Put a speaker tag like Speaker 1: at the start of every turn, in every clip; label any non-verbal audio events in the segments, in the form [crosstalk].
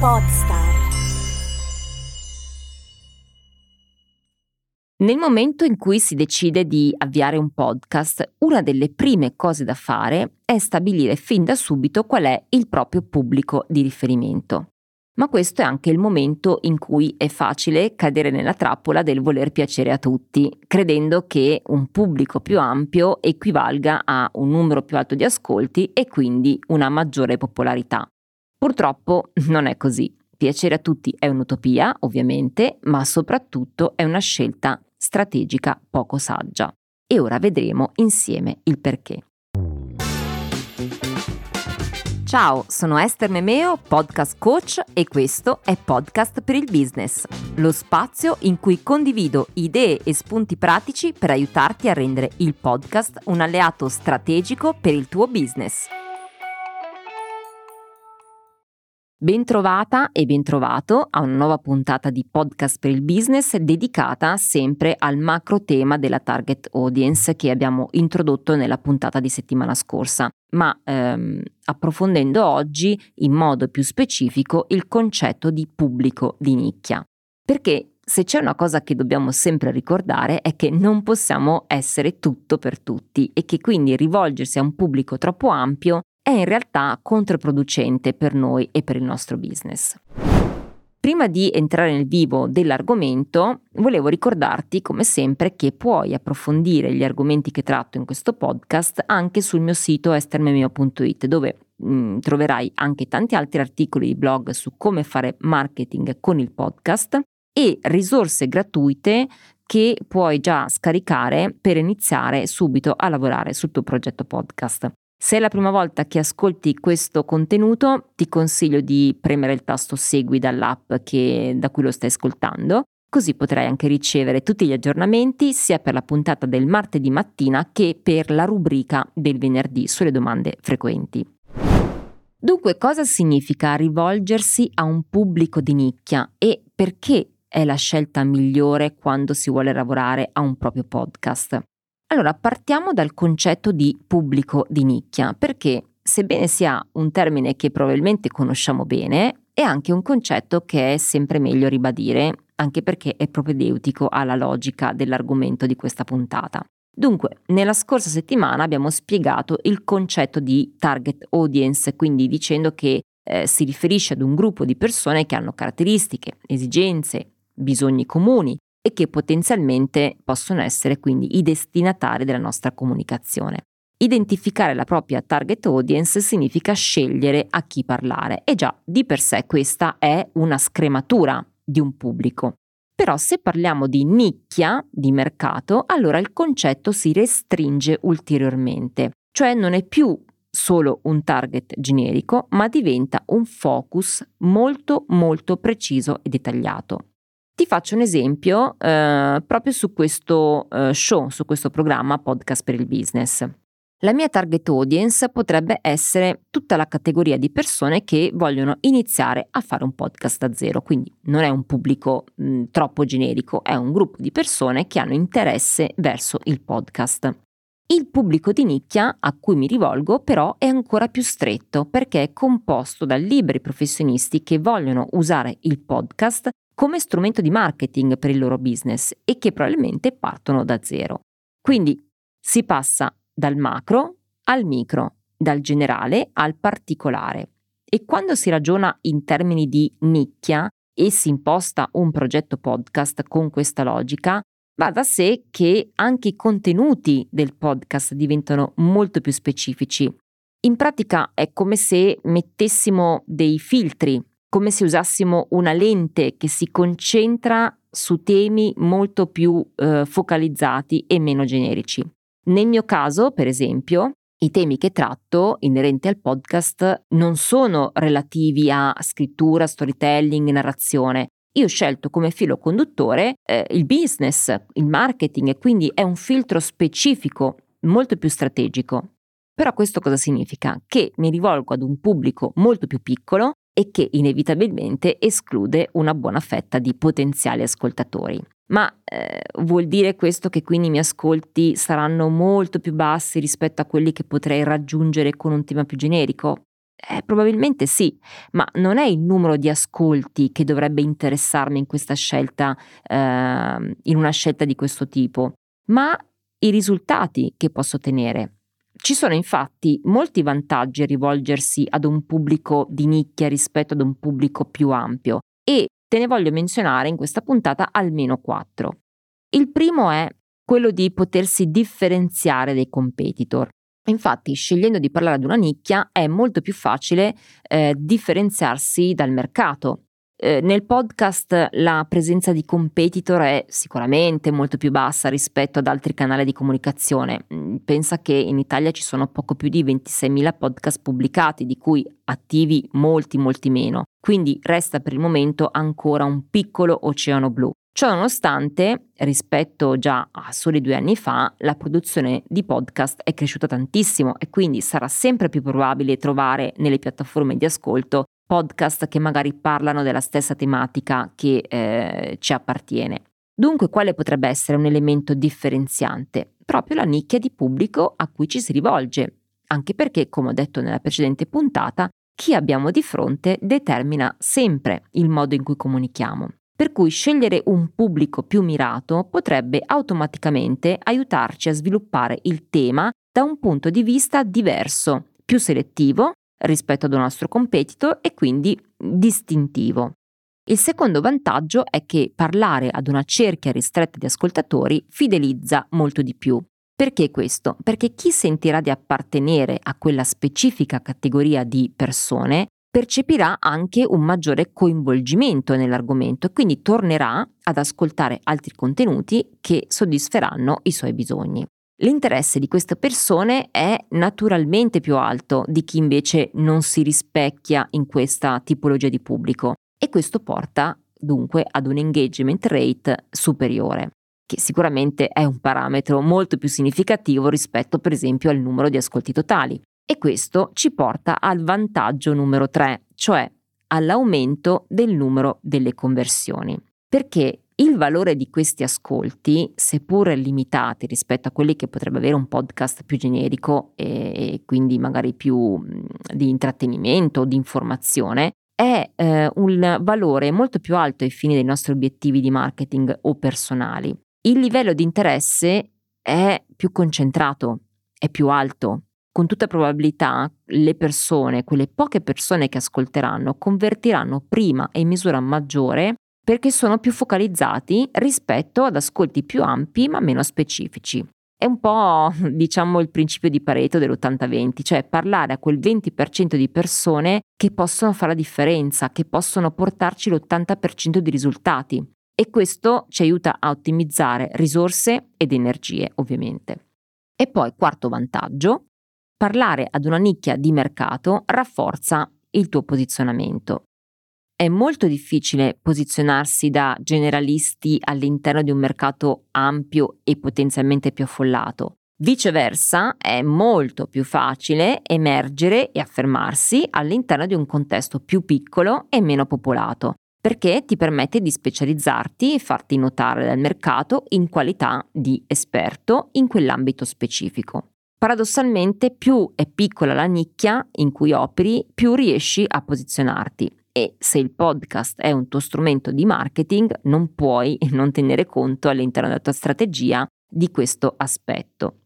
Speaker 1: Podstar. Nel momento in cui si decide di avviare un podcast, una delle prime cose da fare è stabilire fin da subito qual è il proprio pubblico di riferimento. Ma questo è anche il momento in cui è facile cadere nella trappola del voler piacere a tutti, credendo che un pubblico più ampio equivalga a un numero più alto di ascolti e quindi una maggiore popolarità. Purtroppo non è così. Piacere a tutti è un'utopia, ovviamente, ma soprattutto è una scelta strategica poco saggia. E ora vedremo insieme il perché. Ciao, sono Esther Nemeo, podcast coach e questo è Podcast per il Business, lo spazio in cui condivido idee e spunti pratici per aiutarti a rendere il podcast un alleato strategico per il tuo business. Bentrovata e bentrovato a una nuova puntata di Podcast per il Business dedicata sempre al macro tema della target audience che abbiamo introdotto nella puntata di settimana scorsa, ma ehm, approfondendo oggi in modo più specifico il concetto di pubblico di nicchia. Perché se c'è una cosa che dobbiamo sempre ricordare è che non possiamo essere tutto per tutti e che quindi rivolgersi a un pubblico troppo ampio è in realtà controproducente per noi e per il nostro business. Prima di entrare nel vivo dell'argomento, volevo ricordarti come sempre che puoi approfondire gli argomenti che tratto in questo podcast anche sul mio sito estermemeo.it dove mh, mm, troverai anche tanti altri articoli di blog su come fare marketing con il podcast e risorse gratuite che puoi già scaricare per iniziare subito a lavorare sul tuo progetto podcast. Se è la prima volta che ascolti questo contenuto, ti consiglio di premere il tasto Segui dall'app che, da cui lo stai ascoltando, così potrai anche ricevere tutti gli aggiornamenti sia per la puntata del martedì mattina che per la rubrica del venerdì sulle domande frequenti. Dunque, cosa significa rivolgersi a un pubblico di nicchia e perché è la scelta migliore quando si vuole lavorare a un proprio podcast? Allora, partiamo dal concetto di pubblico di nicchia, perché sebbene sia un termine che probabilmente conosciamo bene, è anche un concetto che è sempre meglio ribadire, anche perché è propedeutico alla logica dell'argomento di questa puntata. Dunque, nella scorsa settimana abbiamo spiegato il concetto di target audience, quindi dicendo che eh, si riferisce ad un gruppo di persone che hanno caratteristiche, esigenze, bisogni comuni e che potenzialmente possono essere quindi i destinatari della nostra comunicazione. Identificare la propria target audience significa scegliere a chi parlare e già di per sé questa è una scrematura di un pubblico. Però se parliamo di nicchia di mercato, allora il concetto si restringe ulteriormente, cioè non è più solo un target generico, ma diventa un focus molto molto preciso e dettagliato. Ti faccio un esempio eh, proprio su questo eh, show, su questo programma Podcast per il Business. La mia target audience potrebbe essere tutta la categoria di persone che vogliono iniziare a fare un podcast da zero, quindi non è un pubblico mh, troppo generico, è un gruppo di persone che hanno interesse verso il podcast. Il pubblico di nicchia a cui mi rivolgo però è ancora più stretto perché è composto da liberi professionisti che vogliono usare il podcast come strumento di marketing per il loro business e che probabilmente partono da zero. Quindi si passa dal macro al micro, dal generale al particolare. E quando si ragiona in termini di nicchia e si imposta un progetto podcast con questa logica, va da sé che anche i contenuti del podcast diventano molto più specifici. In pratica è come se mettessimo dei filtri come se usassimo una lente che si concentra su temi molto più eh, focalizzati e meno generici. Nel mio caso, per esempio, i temi che tratto inerenti al podcast non sono relativi a scrittura, storytelling, narrazione. Io ho scelto come filo conduttore eh, il business, il marketing e quindi è un filtro specifico, molto più strategico. Però questo cosa significa? Che mi rivolgo ad un pubblico molto più piccolo e che inevitabilmente esclude una buona fetta di potenziali ascoltatori. Ma eh, vuol dire questo che quindi i miei ascolti saranno molto più bassi rispetto a quelli che potrei raggiungere con un tema più generico? Eh, probabilmente sì, ma non è il numero di ascolti che dovrebbe interessarmi in questa scelta, eh, in una scelta di questo tipo, ma i risultati che posso ottenere. Ci sono infatti molti vantaggi a rivolgersi ad un pubblico di nicchia rispetto ad un pubblico più ampio e te ne voglio menzionare in questa puntata almeno quattro. Il primo è quello di potersi differenziare dai competitor. Infatti, scegliendo di parlare ad una nicchia è molto più facile eh, differenziarsi dal mercato. Eh, nel podcast la presenza di competitor è sicuramente molto più bassa rispetto ad altri canali di comunicazione. Mm, pensa che in Italia ci sono poco più di 26.000 podcast pubblicati, di cui attivi molti, molti meno. Quindi resta per il momento ancora un piccolo oceano blu. Ciò nonostante, rispetto già a soli due anni fa, la produzione di podcast è cresciuta tantissimo e quindi sarà sempre più probabile trovare nelle piattaforme di ascolto podcast che magari parlano della stessa tematica che eh, ci appartiene. Dunque, quale potrebbe essere un elemento differenziante? Proprio la nicchia di pubblico a cui ci si rivolge, anche perché, come ho detto nella precedente puntata, chi abbiamo di fronte determina sempre il modo in cui comunichiamo per cui scegliere un pubblico più mirato potrebbe automaticamente aiutarci a sviluppare il tema da un punto di vista diverso, più selettivo rispetto ad un nostro competitor e quindi distintivo. Il secondo vantaggio è che parlare ad una cerchia ristretta di ascoltatori fidelizza molto di più. Perché questo? Perché chi sentirà di appartenere a quella specifica categoria di persone percepirà anche un maggiore coinvolgimento nell'argomento e quindi tornerà ad ascoltare altri contenuti che soddisferanno i suoi bisogni. L'interesse di queste persone è naturalmente più alto di chi invece non si rispecchia in questa tipologia di pubblico e questo porta dunque ad un engagement rate superiore, che sicuramente è un parametro molto più significativo rispetto per esempio al numero di ascolti totali. E questo ci porta al vantaggio numero 3, cioè all'aumento del numero delle conversioni. Perché il valore di questi ascolti, seppur limitati rispetto a quelli che potrebbe avere un podcast più generico e, e quindi magari più di intrattenimento o di informazione, è eh, un valore molto più alto ai fini dei nostri obiettivi di marketing o personali. Il livello di interesse è più concentrato, è più alto, con tutta probabilità le persone, quelle poche persone che ascolteranno, convertiranno prima e in misura maggiore perché sono più focalizzati rispetto ad ascolti più ampi ma meno specifici. È un po', [laughs] diciamo, il principio di Pareto dell'80-20, cioè parlare a quel 20% di persone che possono fare la differenza, che possono portarci l'80% di risultati. E questo ci aiuta a ottimizzare risorse ed energie, ovviamente. E poi, quarto vantaggio, parlare ad una nicchia di mercato rafforza il tuo posizionamento. È molto difficile posizionarsi da generalisti all'interno di un mercato ampio e potenzialmente più affollato. Viceversa, è molto più facile emergere e affermarsi all'interno di un contesto più piccolo e meno popolato, perché ti permette di specializzarti e farti notare dal mercato in qualità di esperto in quell'ambito specifico. Paradossalmente, più è piccola la nicchia in cui operi, più riesci a posizionarti. E se il podcast è un tuo strumento di marketing, non puoi [laughs] non tenere conto all'interno della tua strategia di questo aspetto.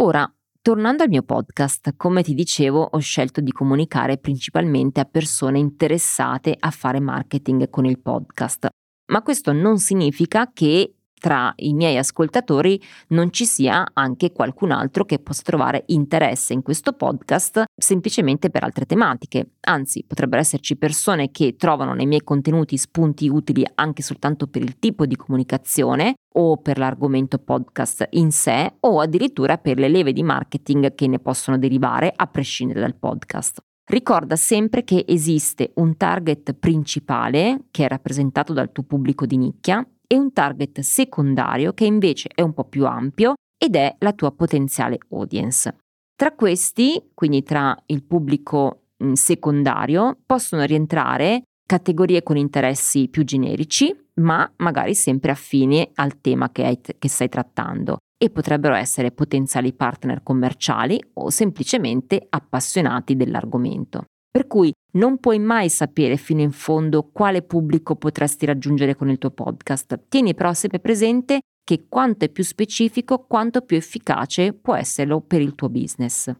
Speaker 1: Ora, tornando al mio podcast, come ti dicevo, ho scelto di comunicare principalmente a persone interessate a fare marketing con il podcast. Ma questo non significa che tra i miei ascoltatori non ci sia anche qualcun altro che possa trovare interesse in questo podcast semplicemente per altre tematiche. Anzi, potrebbero esserci persone che trovano nei miei contenuti spunti utili anche soltanto per il tipo di comunicazione o per l'argomento podcast in sé o addirittura per le leve di marketing che ne possono derivare a prescindere dal podcast. Ricorda sempre che esiste un target principale che è rappresentato dal tuo pubblico di nicchia e un target secondario che invece è un po' più ampio ed è la tua potenziale audience. Tra questi, quindi tra il pubblico secondario, possono rientrare categorie con interessi più generici, ma magari sempre affini al tema che, hai, che stai trattando e potrebbero essere potenziali partner commerciali o semplicemente appassionati dell'argomento. Per cui non puoi mai sapere fino in fondo quale pubblico potresti raggiungere con il tuo podcast. Tieni però sempre presente che quanto è più specifico, quanto più efficace può esserlo per il tuo business.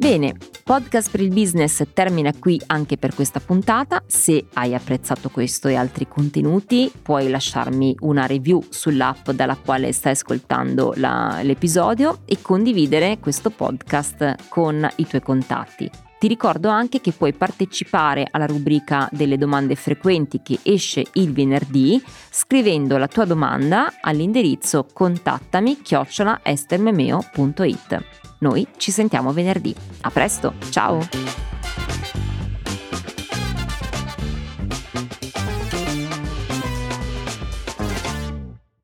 Speaker 1: Bene, podcast per il business termina qui anche per questa puntata. Se hai apprezzato questo e altri contenuti, puoi lasciarmi una review sull'app dalla quale stai ascoltando la, l'episodio e condividere questo podcast con i tuoi contatti. Ti ricordo anche che puoi partecipare alla rubrica delle domande frequenti che esce il venerdì scrivendo la tua domanda all'indirizzo contattami chiocciola estermemeo.it. Noi ci sentiamo venerdì. A presto, ciao!